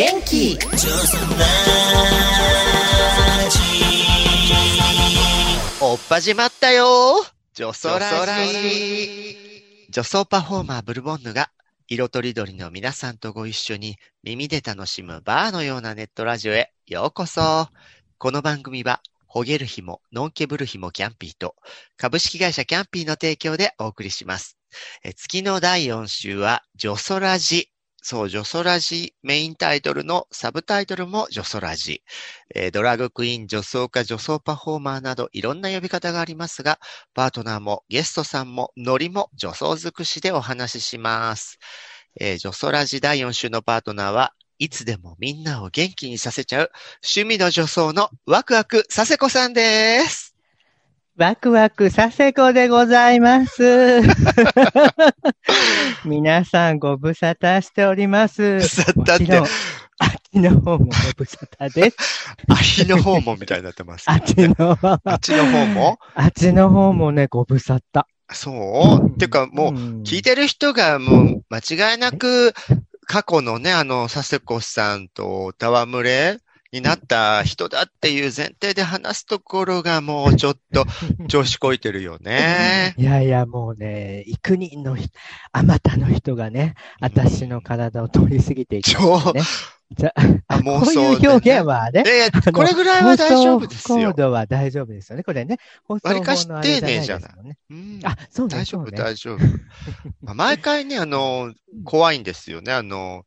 元気。ジョスラジおっ始まったよ。女装ラジ女装パフォーマーブルボンヌが色とりどりの皆さんとご一緒に耳で楽しむバーのようなネットラジオへようこそ。この番組は、ほげる日も、のんけぶる日もキャンピーと、株式会社キャンピーの提供でお送りします。え月の第4週は、ジョソラジ。そう、女装ラジメインタイトルのサブタイトルも女装ラジ。えードラグクイーン、女装家、女装パフォーマーなどいろんな呼び方がありますが、パートナーもゲストさんもノリも女装尽くしでお話しします。えー、女装ラジ第4週のパートナーはいつでもみんなを元気にさせちゃう趣味の女装のワクワクさせこさんです。ワクワクさせこでございます。皆さんご無沙汰しております。さだってもちろん、あっちの方もご無沙汰です。あひの方もみたいになってますあっちの、あっちの方も？あっちの方もね、ご無沙汰。そう？っていうかもう、ん聞いてる人がもう間違いなく過去のね、あの、佐世子さんと戯れになった人だっていう前提で話すところがもうちょっと 調子こいてるよね。いやいや、もうね、幾人の人、あまたの人がね、私の体を通り過ぎていく、超ね。じゃあこういう表現はね、いやいや、これぐらいは大丈夫ですよコー。ドは大丈夫ですよね。これね。放りかし法のあれ丁寧じゃないですもんね。うんあ、そうね。大丈夫、大丈夫。まあ毎回ね、あの、怖いんですよね。あの、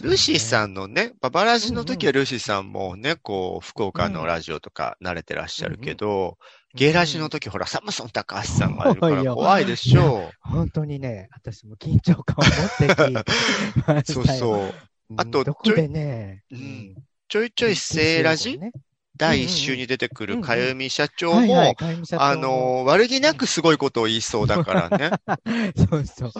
ルーシーさんのね、ババラジの時はルーシーさんもね、こう、福岡のラジオとか慣れてらっしゃるけど、ゲイラジの時ほら、サムソン高橋さんがいるから怖いでしょ。本当にね、私も緊張感を持って聞いて まう。そう。そう。あとうんどこでね、うん。ちょいちょいセーラジね第一週に出てくるかゆみ社長も、あの、悪気なくすごいことを言いそうだからね。そうそう。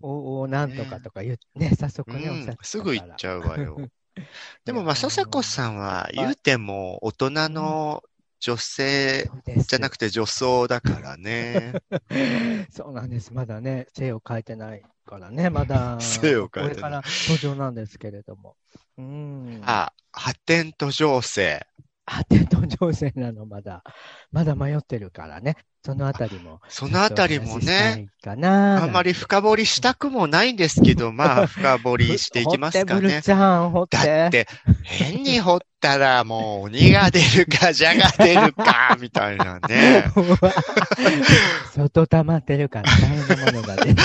お、お、なんとかとか言って、ね、早速ね、おっしゃってたからすぐ行っちゃうわよ。でもまあ、笹子さんは言うても大人の女性じゃなくて。て女装だからね。そうなんです。まだね、性を変えてないからね、まだ。性を変えてないこれから登場なんですけれども。うん。あ、発展途上性。発展途上性なの、まだ。まだ迷ってるからね。そのあたりも。そのあたりもね、。かなあんまり深掘りしたくもないんですけど、まあ、深掘りしていきますか掘ってブルね。だって、変に掘ったらもう鬼が出るか、蛇が出るか、みたいなね。相当溜まってるから大変なものが出て。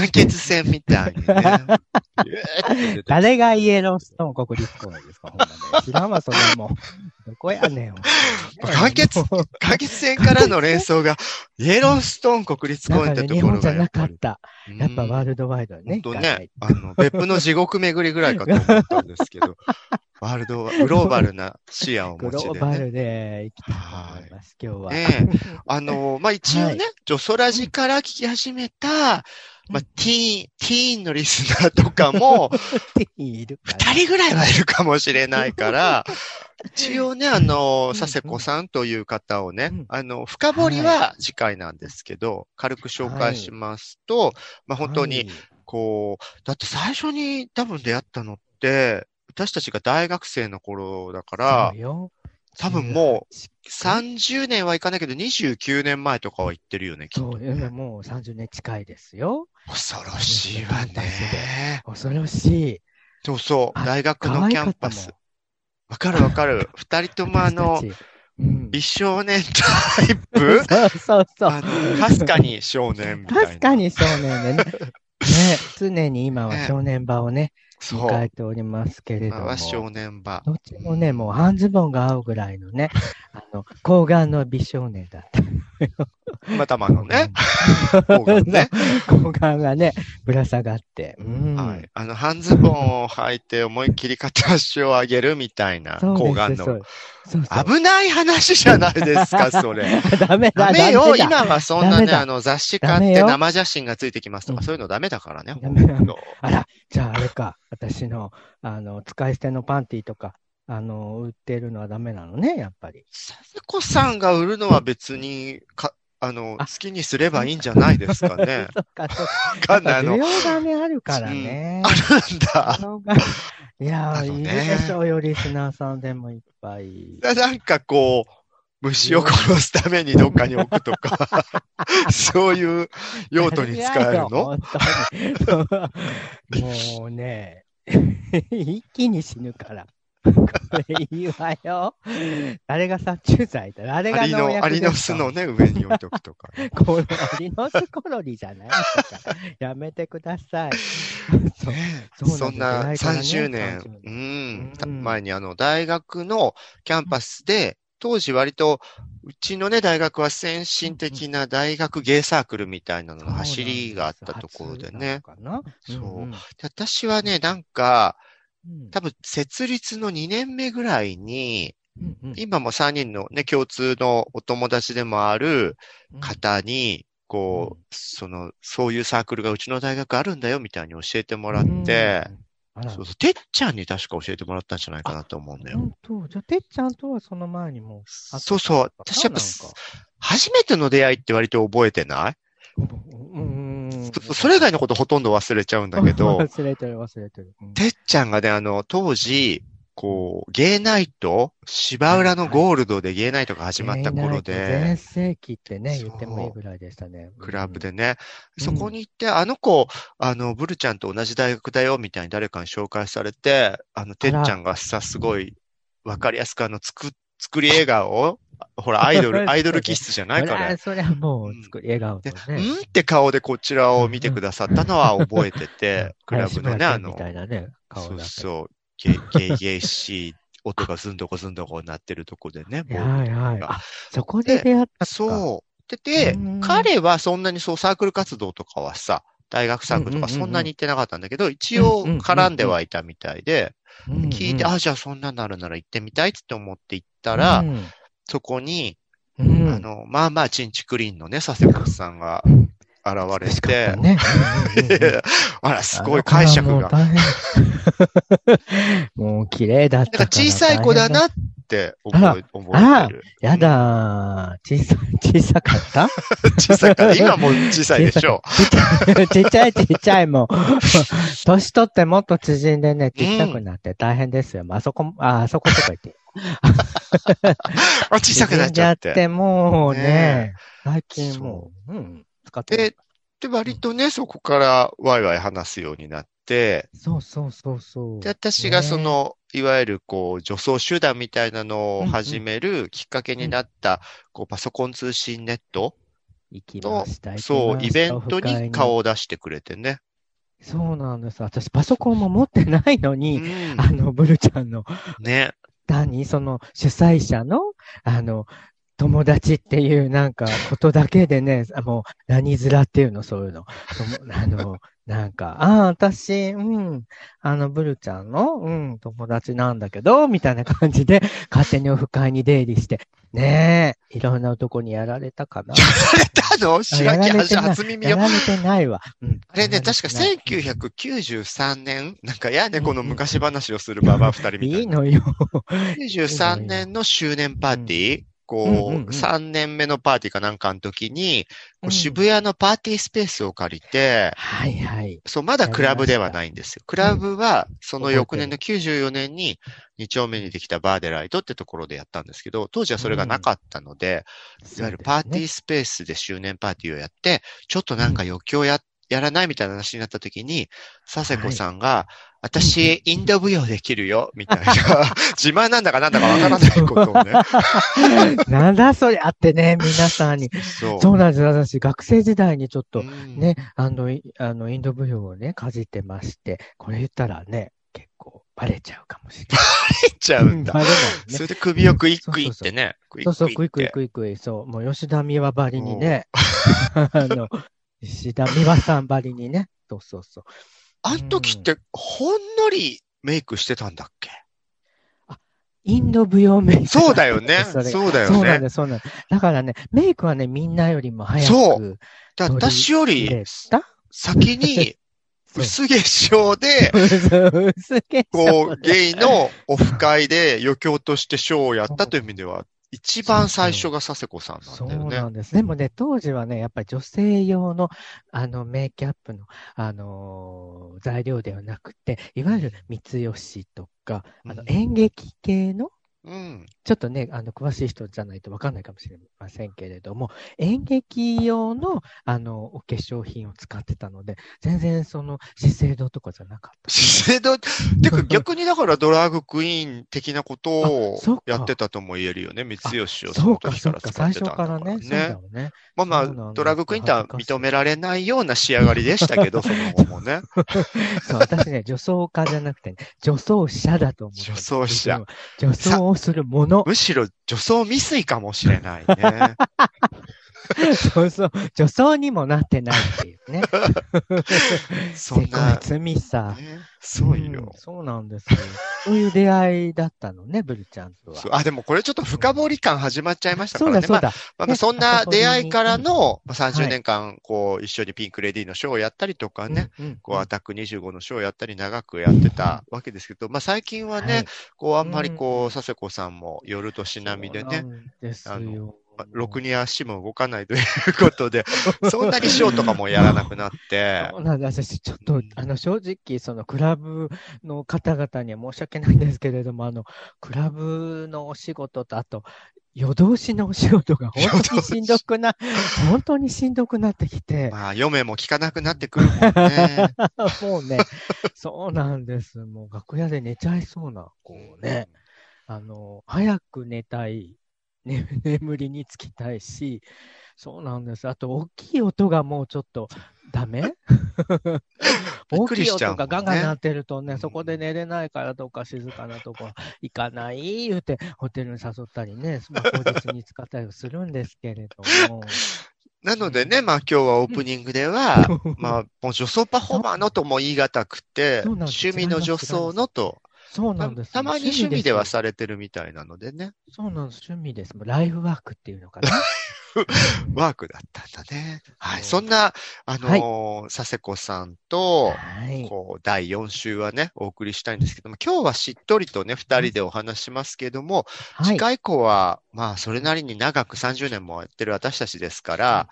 間欠泉みたいにね。誰がイエローストーン国立公園ですかほんまね。知らんわ、それも。どこやねん。完結間欠泉からの連想が、イエローストーン国立公園ってところ日本じゃながやった。やっぱワールドワイドにね。本ね、あの、別府の地獄巡りぐらいかと思ったんですけど、ワールド、グローバルな視野を持ちでね。ローバルで行きたいと思います、今日は。ねえあの、まあ、一応ね、はいジョソラジから聞き始めた、まあ、ティーン、ティーンのリスナーとかも、二人ぐらいはいるかもしれないから、一応ね、あの、ん佐世子さんという方をねうん、あの、深掘りは次回なんですけど、軽く紹介しますと、まあ、本当に、こう、だって最初に多分出会ったのって、私たちが大学生の頃だかはい、ら。多分もう、30年はいかないけど、29年前とかは言ってるよね、きっと。そうよ、もう30年近いですよ。恐ろしいわね。恐ろしい。そうそう、あ大学のキャンパス。わかるわかる。二人ともあの、うん美少年タイプ？そうそうそう。かすかに少年みたいな。確か。に少年でね。ね、常に今は少年場をね。迎えておりますけれども。少年場。どっちもね、もう半ズボンが合うぐらいのね、あの、睾丸の美少年だった。またまのね。睾丸ね 睾丸がね、ぶら下がって。うん。はい。あの、半ズボンを履いて思いっきり片足を上げるみたいな、そうです睾丸のそうそうそう。危ない話じゃないですか、それ。ダメだ、ダメよ、今はそんなね、あの、雑誌買って生写真がついてきますとか、うんそういうのダメだからね。あら、じゃああれか、私の、あの、使い捨てのパンティとか、あの、売ってるのはダメなのね、やっぱり。佐世子さんが売るのは別に、か、あの、あ好きにすればいいんじゃないですかね。そっか、そっか。需要がね、あるからね。あるんだ。いやー、いるでしょうよ、リスナーさんでもいっぱい。なんかこう、虫を殺すためにどっかに置くとか、そういう用途に使えるの？もうね、一気に死ぬから。これいいわよ。誰が殺虫剤だ？誰がアリの、アリの巣のね、上に置いとくとかね。このアリの巣コロリじゃない。やめてください。そうそんな出会いからね30年、30うん、うん。前にあの、大学のキャンパスで、当時割と、うちのね、大学は先進的な大学芸サークルみたいなのの走りがあったところでね。そう私はね、なんか、う。ん多分設立の2年目ぐらいに、うんうん。今も3人のね、共通のお友達でもある方に、こうん。う、その、そういうサークルがうちの大学あるんだよみたいに教えてもらって、そうそう、てっちゃんに確か教えてもらったんじゃないかなと思うんだよ。本当？じゃあ、てっちゃんとはその前にもそうそう。私やっぱ初めての出会いって割と覚えてない？そそれ以外のことほとんど忘れちゃうんだけど、忘れてる、忘れてる。うんてっちゃんがね、あの、当時、こう、ゲイナイト芝浦のゴールドでゲイナイトが始まった頃全で、盛期ってね、言ってもいいぐらいでしたね。クラブでうん。ね、うんそこに行って、あの子、あの、ブルちゃんと同じ大学だよ、みたいに誰かに紹介されて、あの、てっちゃんがさ、すごい、わかりやすくあの、つく、作り笑顔を、ほら、アイドル、アイドル気質じゃないから。そりゃもう、笑顔ね。うんって顔でこちらを見てくださったのは覚えてて、クラブでね、あのみ、たいなね、顔そう。そう、ゲイゲイゲイしい音がずんどこずんどこになってるとこでね、ボ ーはいはい。そこで出会った。そう。で、でうん、彼はそんなにそうサークル活動とかはさ、大学サークルとかそんなに行ってなかったんだけど、一応絡んではいたみたいで。聞いて、あ、じゃあそんなになるなら行ってみたいって思って行ったら、うんそこに、うんあの、まあまあ、チンチクリーンのね、佐世子さんがうん現れてった、ね。あら、すごい解釈が。もう綺麗だったなんか小さい子だなって覚え覚えてる。やだー。小さい、小さかった？小さいから、今もう小さいでしょちっちゃいちっちゃいもう。年取ってもっと縮んでね、ちっちゃくなって大変ですよ。まああそこ、あ、あそことか言って。あ、小さくなっちゃって。って、もうねね、最近もう、うん、使ってで、で、割とね、そこからワイワイ話すようになって、そうそうそうそう。で、私がその、いわゆるこう、女装集団みたいなのを始めるきっかけになった、こう、パソコン通信ネットのそう、イベントに顔オを出してくれてね。そうなんです。私、パソコンも持ってないのうに、ん。あの、ブルちゃんの、ね。単にその、主催者の、あの、友達っていうなんかことだけでね、あもう何面っていうの、そういうの。あの、なんか、ああ、私、うん、あの、ブルちゃんの、うん、友達なんだけど、みたいな感じで、勝手にオフ会に出入りして、ねえ、いろんな男にやられたかな。されたの？知らんけ初耳よ。やられてないわ。うん、あれね、確かやられてない1993年なんかやね、この昔話をするババア二人みたいな。いいのよ。93年の周年パーティー、こうんうんうんう、3年目のパーティーかなんかの時に、渋谷のパーティースペースを借りて、はいはい。そう、まだクラブではないんですよ。クラブは、その翌年の94年に2丁目にできたバーデライトってところでやったんですけど、当時はそれがなかったので、いわゆるパーティースペースで周年パーティーをやって、ちょっとなんか余興や、やらないみたいな話になった時に、佐世子さんが、私、インド舞踊できるよ、みたいな、自慢なんだかなんだかわからないことをね。なんだそれあってね、皆さんに。そう。そうなんです。私、学生時代にちょっとうんね、あの、いあの、インド舞踊をね、かじってまして、これ言ったらね、結構バレちゃうかもしれない。入っちゃうんだバ。レないね。それで首をクイックイってね。クイそうそう、クイッ。クイクイクイ、そう、もう吉田美和ばりにね、あの、吉田美和さんばりにね、そうそうそう。あの時って、ほんのりメイクしてたんだっけ？インド舞踊メイク。そうだよね。そうだよね。そうなんです、そうなんです。だからね、メイクはね、みんなよりも早く。そうだ私より先に、薄化粧で、こう、ゲイのオフ会で余興としてショーをやったという意味では、一番最初が佐世子さんそうなんだよね。なんです。でもね、当時はね、やっぱり女性用の、あの、メイキャップの、あのー材料ではなくて、いわゆる三吉とか、あの、うん演劇系の、うん。ちょっとね、あの、詳しい人じゃないとわかんないかもしれませんけれども、演劇用の、あの、お化粧品を使ってたので、全然その、資生堂とかじゃなかった。資生堂、てか逆にだからドラァグクイーン的なことをやってたとも言えるよね。三吉をそそうか、そうか、最初からね。そうだよね。まあまあドラッグクイーンとは認められないような仕上がりでしたけど、その後もね。そう、私ね、女装家じゃなくて、ね、女装者だと思ってる。女装者。女装をするもの。むしろ女装未遂かもしれないね。女装、女装にもなってないっていうね。そんな、せこい罪さ。ね、そううんよ。そうなんですよ。そういう出会いだったのね、ブルちゃんとは。そうあ、でもこれちょっと深掘り感始まっちゃいましたからね。そうだ、そうだ。まあまあ、ねそんな出会いからの、まあ、30はい年間、こう、一緒にピンクレディーのショーをやったりとかね、うん。うんこう、アタック25のショーをやったり長くやってたわけですけど、まあ、最近はね、はいこう、あんまりこう、佐世子さんも夜としなみでね、ですあよ。まあろくに足も動かないということで、そんなにショーとかもやらなくなってそ、うなんです。私、ちょっとうん、あの、正直、その、クラブの方々には申し訳ないんですけれども、あの、クラブのお仕事と、あと、夜通しのお仕事が本当にしんどくな、本当にしんどくなってきて、まあ、嫁も聞かなくなってくるもんね。もうね、そうなんです。もう楽屋で寝ちゃいそうな、こうね、あの、早く寝たい、ね、眠りにつきたいし、そうなんです。あと、大きい音がもうちょっとダメ？大きい音がガンガン鳴ってるとね、そこで寝れないからとか静かなとこ行かない言うて、ホテルに誘ったりね、まあ、当日に使ったりするんですけれども。なのでね、まあ今日はオープニングでは、まあもう女装パフォーマーのとも言い難くて、趣味の女装のと、たそうなんです。たまに趣味ではすされてるみたいなのでね、そうなんです。趣味です。もうライフワークっていうのかな。ワークだったんだね。はい。そそんな、あのー佐世子さんと、はい。こう、第4週はね、お送りしたいんですけども、今日はしっとりとね、二人でお話しますけども、はい。次回以降は、まあ、それなりに長く30年もやってる私たちですから、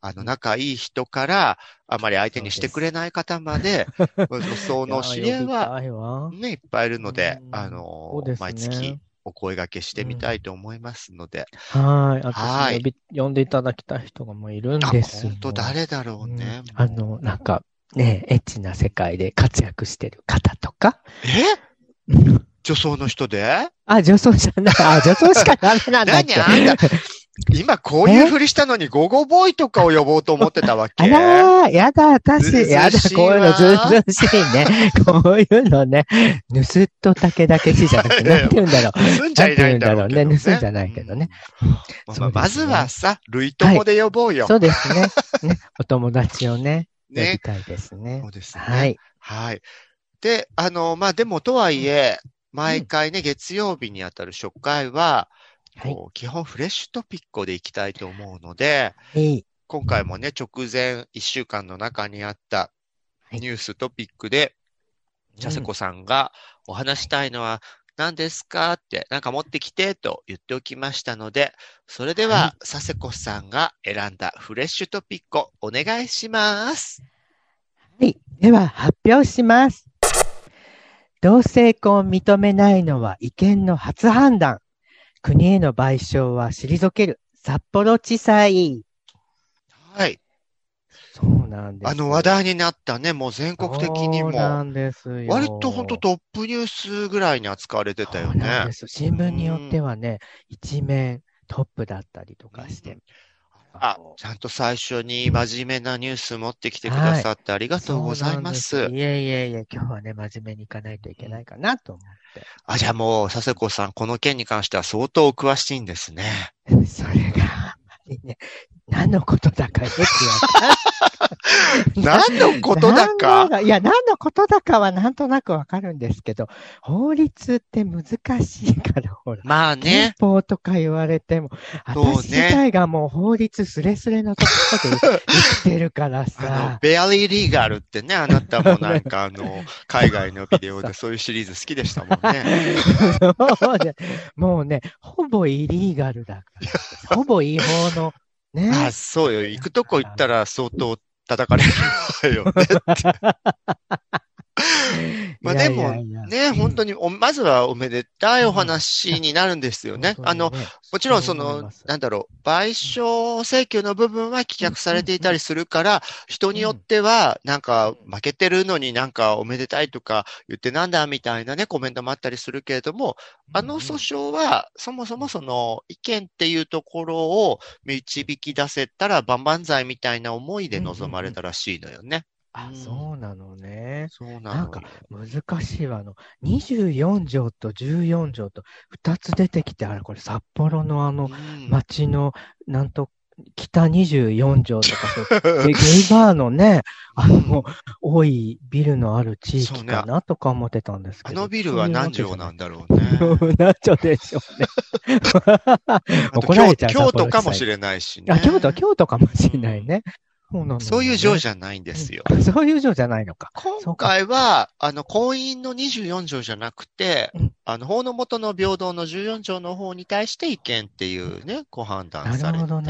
あの、仲いい人から、あまり相手にしてくれない方まで、女装の知り合いは、ね、いっぱいいるので、うんあのそうですね毎月お声掛けしてみたいと思いますので。はい。はい私呼び、呼んでいただきたい人がもういるんあ、です。本当誰だろうね。うんあの、なんか、ね、エッチな世界で活躍してる方とか。え？女装の人で？あ、女装じゃない。あ、女装しかダメなんだっけ。何あんた、今こういうふりしたのにゴゴボーイとかを呼ぼうと思ってたわけ？あらー、やだ、私、やだ、こういうのずうずうしいね。こういうのね、盗っとたけだけしじゃなくて、なんて言うんだろう。盗んじゃいないんだろうね。盗んじゃないけどねうん。まずはさ、類友で呼ぼうよ。そうですね。ね、お友達をね、呼びね。たいですねそう。ですね。はい。はい。で、あの、まあ、でもとはいえ、毎回ね、月曜日にあたる初回は、はい。基本フレッシュトピックでいきたいと思うので、いい。今回もね、直前1週間の中にあったはいニューストピックで、じゃせこさんがお話したいのは何ですかって、なんか持ってきてと言っておきましたので、それではは、佐世子さんが選んだフレッシュトピックをお願いします。はい。では、発表します。同性婚を認めないのは違憲の初判断。国への賠償は退ける。札幌地裁。はい。そうなんです。あの話題になったね、もう全国的にそうなも、んですよ。割と本当トップニュースぐらいに扱われてたよねそうなんで。す。新聞によってはね、一面トップだったりとかして。あ、ちゃんと最初に真面目なニュース持ってきてくださってありがとうございます。いえいえいえ、今日はね、真面目にいかないといけないかなと思あ、じゃあもう、佐世子さん、この件に関しては相当お詳しいんですね。って。それが、ね、何のことだかよくわか。何のことだ何かのいや、何のことだかはなんとなくわかるんですけど、法律って難しいから、ほら。まあ憲ね。法とか言われても、私自体がもう法律すれすれのところで生きてるからさ、ベアリーリーガルってね、あなたもなんかあの、海外のビデオで そういうシリーズ好きでしたもんね。もうね、ほぼイリーガルだから、ほぼ違法の、ね。あ、そうよ。行くとこ行ったら相当叩かれるわよねって。まあでもいやいやいや。ね、本当にお、まずはおめでたいお話になるんですよね。あの、、もちろんそのなんだろう、賠償請求の部分は棄却されていたりするから、人によっては、なんか負けてるのになんかおめでたいとか言ってなんだみたいなね、コメントもあったりするけれども、あの訴訟は、そもそもその意見っていうところを導き出せたら万々歳みたいな思いで臨まれたらしいのよね。あう、んそうなのね。そうなのよ。なんか難しいわ。あの、24条と14条と2つ出てきて、あれ、これ札幌のあのうん町の、なんと、北24条とかそう、ゲゲイバーのね、あの、多いビルのある地域かなとか思ってたんですあけど。のビルは何条なんだだろうね。何条でしょうね。あと 怒られちゃう京京都かもしれれないしね。あ、京都、京都かもしれないね。そうなのよねそういう条じゃないんですよ。そういう条じゃないのか。今回は、あの、婚姻の24条じゃなくてうん、あの、法の元の平等の14条の方に対して違憲っていうね、ご判断されて、ほど。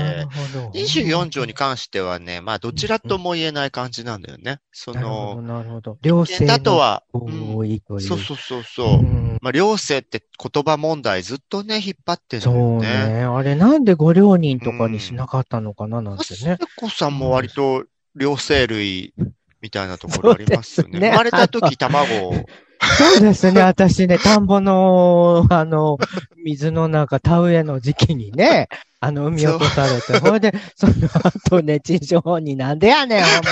24条に関してはね、まあ、どちらとも言えない感じなんだよね。そなるほど、の、なるほど。両違憲だとは、多うんいという。そうそうそうそう。んまあ、両性って言葉問題ずっとね、引っ張ってるそんうだよね。ね。あれ、なんでご両人とかにしなかったのかななんてね。あこさんも割と両生類みたいなところありますよね。ね生まれた時卵を、そうですね。私ね、田んぼの、あの、水の中、田植えの時期にね、あの、海落とされて、ほいで、その後ね、地上になんでやねん、ほんまに。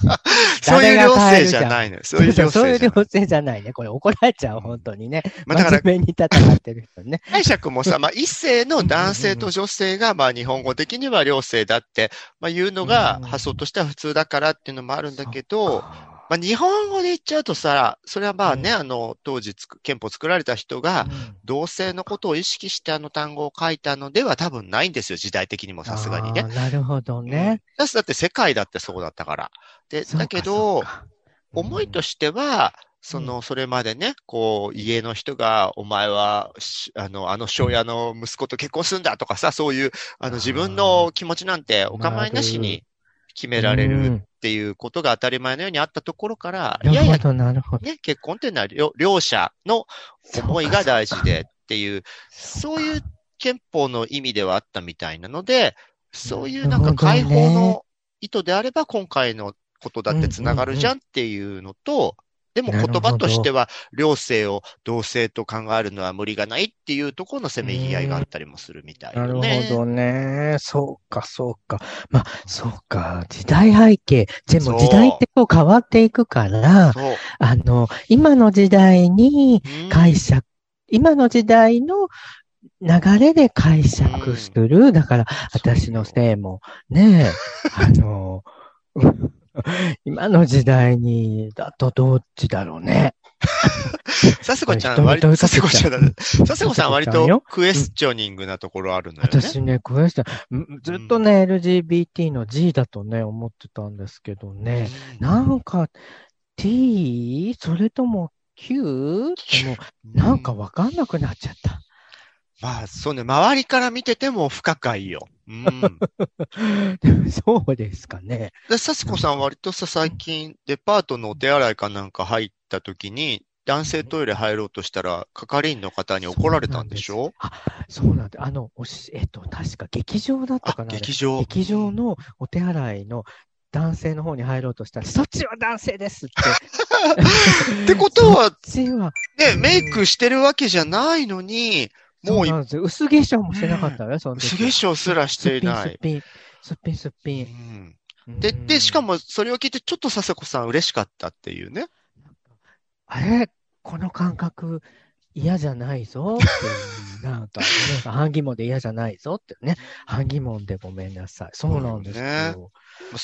そういう両性じゃないのよ。そういう両そういう性じゃない。両性じゃないね。これ怒られちゃう、本当にね。まあ、だから真面目に戦ってる人ね。解釈もさ、まあ一性の男性と女性が、まあ日本語的には両性だって、まあ言うのがうん発想としては普通だからっていうのもあるんだけど、あまあ日本語で言っちゃうとさ、それはまあね、あの、当時憲法作られた人が、同性のことを意識してあの単語を書いたのでは多分ないんですよ、時代的にもさすがにね。なるほどね。だって世界だってそうだったから。で、だけど、思いとしては、その、それまでね、こう、家の人が、お前は、しあの、あの庄屋の息子と結婚するんだとかさ、そういう、あの、自分の気持ちなんてお構いなしに決められるうんっていうことが当たり前のようにあったところから、いやいや。ね、結婚っていうのは両両者の思いが大事でっていう、そういう憲法の意味ではあったみたいなので、そういうなんか解放の意図であれば今回のことだってつながるじゃんっていうのと、でも言葉としては両性を同性と考えるのは無理がないっていうところのせめぎ合いがあったりもするみたいなるよね。ほどね。そうか、そうか。まあ、そうか。時代背景。でも時代ってこう変わっていくから。あの、今の時代にうん解釈、今の時代の流れで解釈する。だから、私のせいも、ねえ、あの、今の時代に、だとどっちだろうね。佐世子ちゃん、割と、どういうこちゃんだね。佐世子さん割とクエスチョニングなところあるのよね。私ね、クエスチョンん、ずっとね、LGBT の G だとね、思ってたんですけどね。うんなんか、T? それとも Q? でも、なんかわかんなくなっちゃった。まあ、そうね、周りから見てても不可解よ。うん。そうですかね。で、さすこさん割とさ、最近、デパートのお手洗いかなんか入った時に、男性トイレ入ろうとしたら、係員の方に怒られたんでしょ？あ、そうなんだ。あの、おし、えっと、確か劇場だったあか、な。劇場。劇場のお手洗いの男性の方に入ろうとしたら、そっちは男性ですって。ってことは、は、ね、メイクしてるわけじゃないのに、もうそうなんですよ。薄化粧もしてなかったよ、その時。薄化粧すらしていない。すっぴん、すっぴん、すっぴん。ぴん。で、で、しかも、もそれを聞いて、ちょっと佐世子さん嬉しかったっていうね。あれ？この感覚嫌じゃないぞっていう なんか、皆さん、半疑問で嫌じゃないぞってね。半疑問でごめんなさい。そうなんですよ。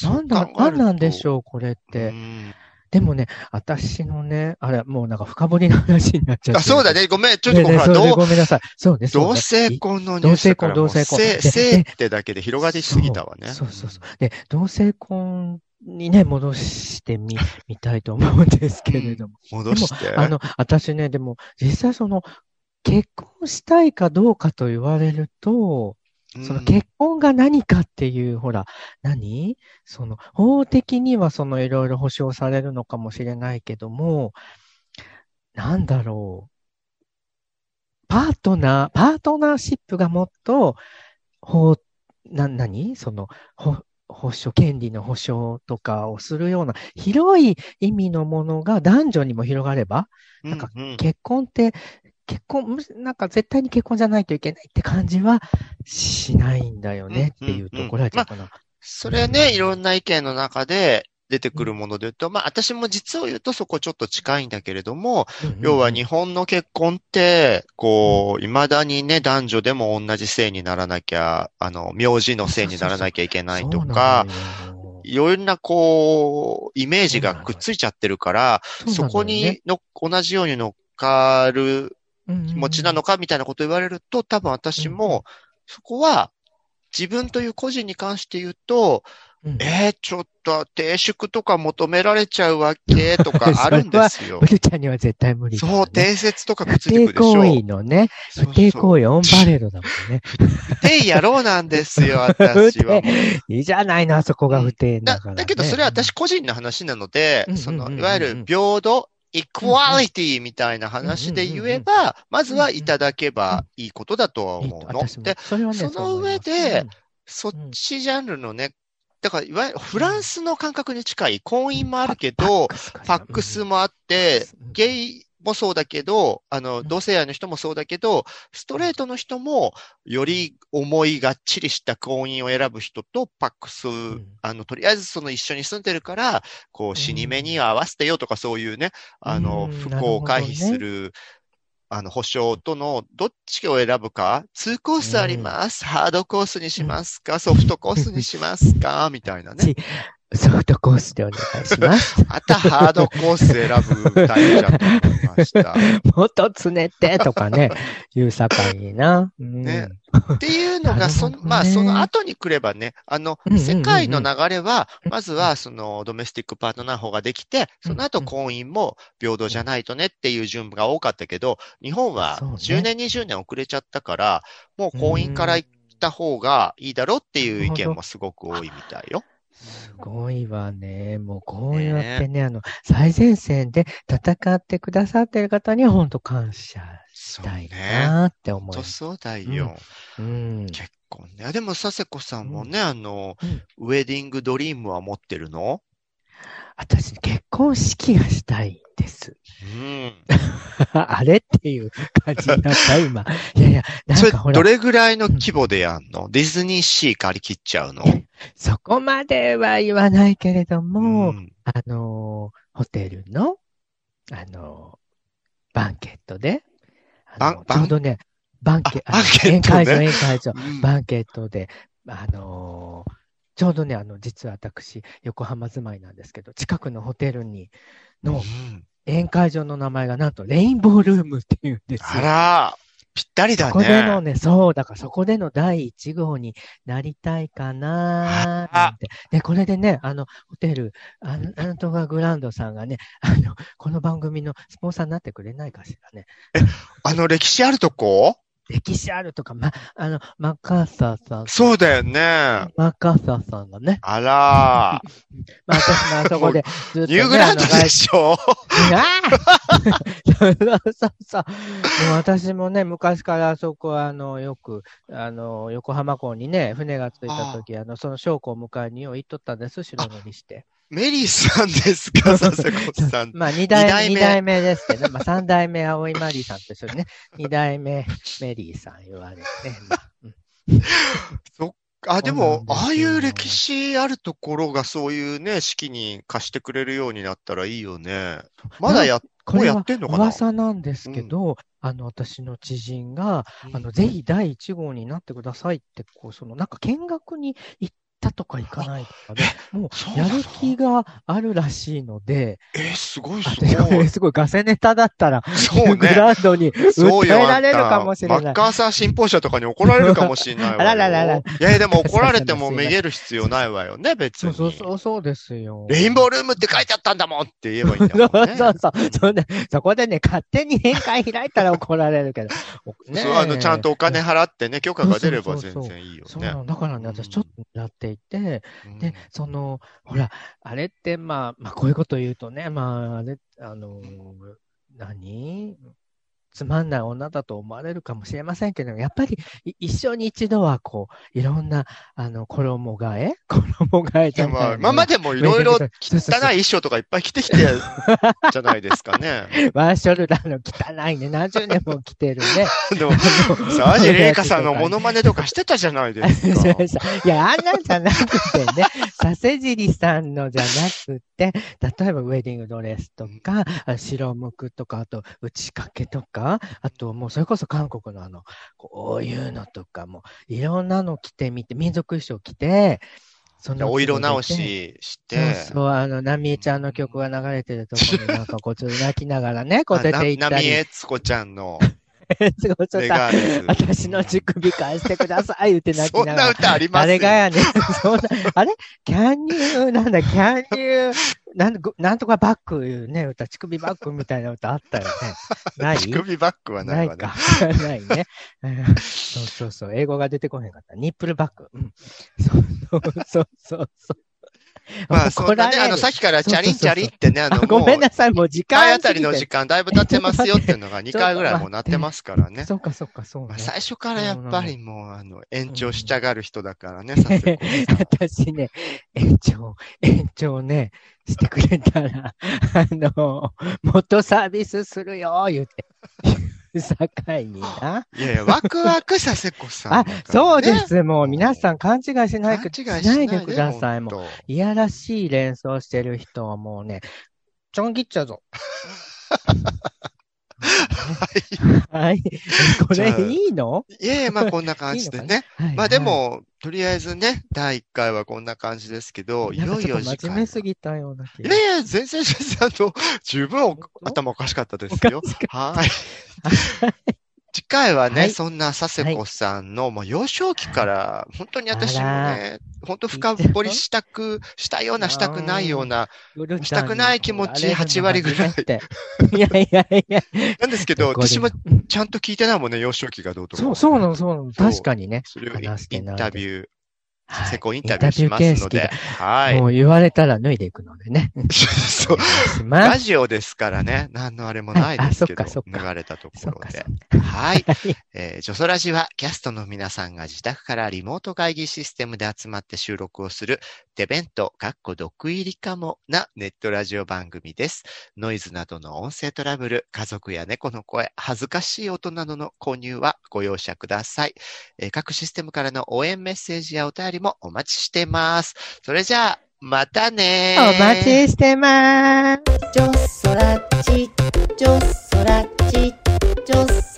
なんだ、なんなんでしょょう、これっうて。んでもね、私のね、あれ、もうなんか深掘りの話になっちゃって。あ、そうだね。ね。ごめん。ちょっとほら、ねねそうね同ごめんなさい。そうね、同ね。性婚のニュースだから同性婚同性婚性ってだけで広がりすぎたわね。そうそうそう。で、同性婚にね、戻してみ、みたいと思うんですけれども。戻して。あの、私ね、でも、実際その、結婚したいかどうかと言われると、そのうん結婚が何かっていう、ほら、何？その、法的にはそのいろいろ保障されるのかもしれないけども、なんだろう。パートナー、パートナーシップがもっと、法、な、何？その、ほ保障、権利の保障とかをするような広い意味のものが男女にも広がれば、なんか結婚って、結婚、なんか絶対に結婚じゃないといけないって感じはしないんだよねっていうと、うんうんうん。これはちょっとかな。それはね、いろんな意見の中で出てくるもので言うと、まあ私も実を言うとそこちょっと近いんだけれども、要は日本の結婚って、こう、未だにね、男女でも同じ姓にならなきゃ、あの、名字の姓にならなきゃいけないとか、いろんなこう、イメージがくっついちゃってるから、そこにの同じように乗っかる気持ちなのかみたいなこと言われると、多分私も、そこは自分という個人に関して言うと、うんえー、ちょっと停粛とか求められちゃうわけ とかあるんですよブ。ルちゃんには絶対無理だね、そう、定説とかくっつ不いてくるでしょ。定行為のね、不定行為オンパレードだもんね。不定野郎なんですよ、私は。いいじゃないの、あそこが不定だだから、ね。だけど、それは私個人の話なのでうん、その、いわゆる平等、イクワリティみたいな話で言えば、まずはいただけばいいことだとは思うの。で、その上でそっちジャンルのね、だから、いわゆるフランスの感覚に近い婚姻もあるけど、パックスもあって、ゲイもそうだけど、あの、同性愛の人もそうだけど、ストレートの人も、より思いがっちりした婚姻を選ぶ人と、パックス、ん。あの、とりあえずその一緒に住んでるから、こう、死に目に合わせてよとかそういうね、あの、うん。不幸を回避する、あの、保証との、どっちを選ぶか、2コースあります。ハードコースにしますか、ソフトコースにしますかみたいなね。ソフトコースでお願いします。またハードコース選ぶタイプだと思いました。もっとつねってとかね、言うさかいいな。うんねっていうのが、その、まあ、その後に来ればね、あのうんうんうん、うん世界の流れは、まずは、その、ドメスティックパートナー法ができて、その後、うん婚姻も平等じゃないとねっていう順が多かったけど、日本はそうね10年、20年遅れちゃったから、もう婚姻から行った方がいいだろうっていう意見もすごく多いみたいよ。すごいわね。もうこうやってね、あの、最前線で戦ってくださってる方には本当感謝したいなって思いそうます。そうだよ。うん。結婚ね。でも、佐世子さんもね、あの、うんウェディングドリームは持ってるの？私、結婚式がしたいんです。うん。あれっていう感じになった、今。いやいや、なそれんかほ、らど、れぐらいの規模でやんの？ディズニーシー借り切っちゃうの？そこまでは言わないけれども、ん。あのー、ホテルの、あのー、バンケットで、あのバンちょうどね、バンケあ宴会場、宴会場、うん。バンケットで、あのーちょうどね、あの、実は私、横浜住まいなんですけど、近くのホテルに、のうん。宴会場の名前がなんと、レインボールームっていうんですよ。あら、ぴったりだそこでのね。ね、そう、だからそこでの第一号になりたいかなーなんて。で、これでね、あの、ホテル、あの、なんとかグランドさんがね、あの、この番組のスポンサーになってくれないかしらね。あの歴史あるとこ？歴史あるとか、ま、あの、マッカーサーさん。そうだよね。あマッカーサーさんがね、ら、まあ私もあそこでずっと、ね、ニューグランドでしょ？ああそうそうそう。もう私もね、昔からあそこは、あの、よく、あの、横浜港にね、船が着いた時、あの、その証拠を迎えによう行っとったんです、白塗りして。メリーさんですか？佐世子さん。まあ、二代目。二代目ですけど、まあ、三代目青井マリーさんと一緒にね、二代目メリーさん言われてね。まあうん。あ、でも、そうなんですよ。ああいう歴史あるところがそういうね、式に貸してくれるようになったらいいよね。まだや、もうやってんのかな？噂なんですけど、あの、私の知人が、あの、ぜひ第1号になってくださいって、こう、その、なんか見学に行ったとか行かないとかで、もうやる気があるらしいので、えー、すごいあすごい。すごい、ガセネタだったら、そうグね。ラウンドにそうよ、訴えられるかもしれないマッカーサー信奉者とかに怒られるかもしれないわよ。あららららいやいや、でも怒られてもめげる必要ないわよね、別に。そうそうそう、ですよ。レインボールームって書いてあったんだもんって言えばいいんだもんね。そうそう。そんなそこでね、勝手に宴会開いたら怒られるけど。おねえそう、あの、ちゃんとお金払ってね、許可が出れば全然いいよねそう。だからね、私ちょっとやっていて、うん。で、その、ほら、あれって、まあ、まあ、こういうこと言うとね、まあ、あれ、あの、何？つまんない女だと思われるかもしれませんけど、やっぱりい一生に一度は、こう、いろんな、あの、衣替え？衣替えじゃない、今までもいろいろ汚い衣装とかいっぱい着てきて じゃないですかね。ワーショルダーの汚いね、何十年も着てるね。でも、サージェレイカさんのモノマネとかしてたじゃないですか。いや、あんなんじゃなくてね、佐世尻さんのじゃなくて、例えばウェディングドレスとか、あ白むくとか、あと打ち掛けとか、あともうそれこそ韓国のあの、こういうのとかも、いろんなの着てみて、民族衣装着て、そのお色直しして。そうそう、あの、ナミエちゃんの曲が流れてるところになんかこう、ちょっと泣きながらね、こう出て行ったり。なみえつこちゃんのちょっレと、私の乳首返してください、言って泣きそんながら。な歌あります？誰がやねん。そんな、あれ ?can you, なんだ、can you, なんぐなんとかバックいうね、歌、乳首バックみたいな歌あったよね。ない？乳首バッグはなわねないいか。ないね。うんそうそうそう。英語が出てこへんかった。ニップルバック。うん。そうそうそうそう。まあ、そんなね、あの、さっきからチャリンチャリンってね、ああの、ごめんなさい、もう時間回あたりの時間だいぶ経ってますよっていうのが2ちょっと回ぐらいもうなってますからね。そっかそっか、そうね。まあ、。最初からやっぱりもう、あの、延長しちゃがる人だからね、さん 私ね、延長、延長ね、してくれたら、あの、もっとサービスするよ、言うて。境にな。いやいや、ワクワク佐世子さんあそうです。もう皆さん勘違いしないく勘違いしないでください。もう、いやらしい連想してる人はもうね、ちょん切っちゃうぞ。はい。こじゃあれいいの？いやいや、まあこんな感じでね。はい。まあではい。も、とりあえずね、第1回はこんな感じですけど、いよいよ次回。真面目すぎたような気が。いやいや、全然あの、十分お頭おかしかったですよ。はい。次回はね、はい。そんな佐世子さんの、もう幼少期から、本当に私もあね、本当深掘りしたく、したような、したくないような、したくない気持ち8割ぐらい。いやいやいや。なんですけど、私もちゃんと聞いてないもんね、幼少期がどうとか。そう、そうなの、そうなの。確かにね。それをインタビュー、インタビューしますので、はい。もう言われたら脱いでいくのでね。そう。ラジオですからね、何のあれもないですけど、脱がれたところでっ。はい。はいえー、ジョソラジはキャストの皆さんが自宅からリモート会議システムで集まって収録をするデベント、かっこ毒入りかもなネットラジオ番組です。ノイズなどの音声トラブル、家族や猫の声、恥ずかしい音などの購入はご容赦ください。えー各システムからの応援メッセージやお便りもお待ちしてます。それじゃあ、またねーお待ちしてます。ジョソラチ、ジョソラチ、ジョソ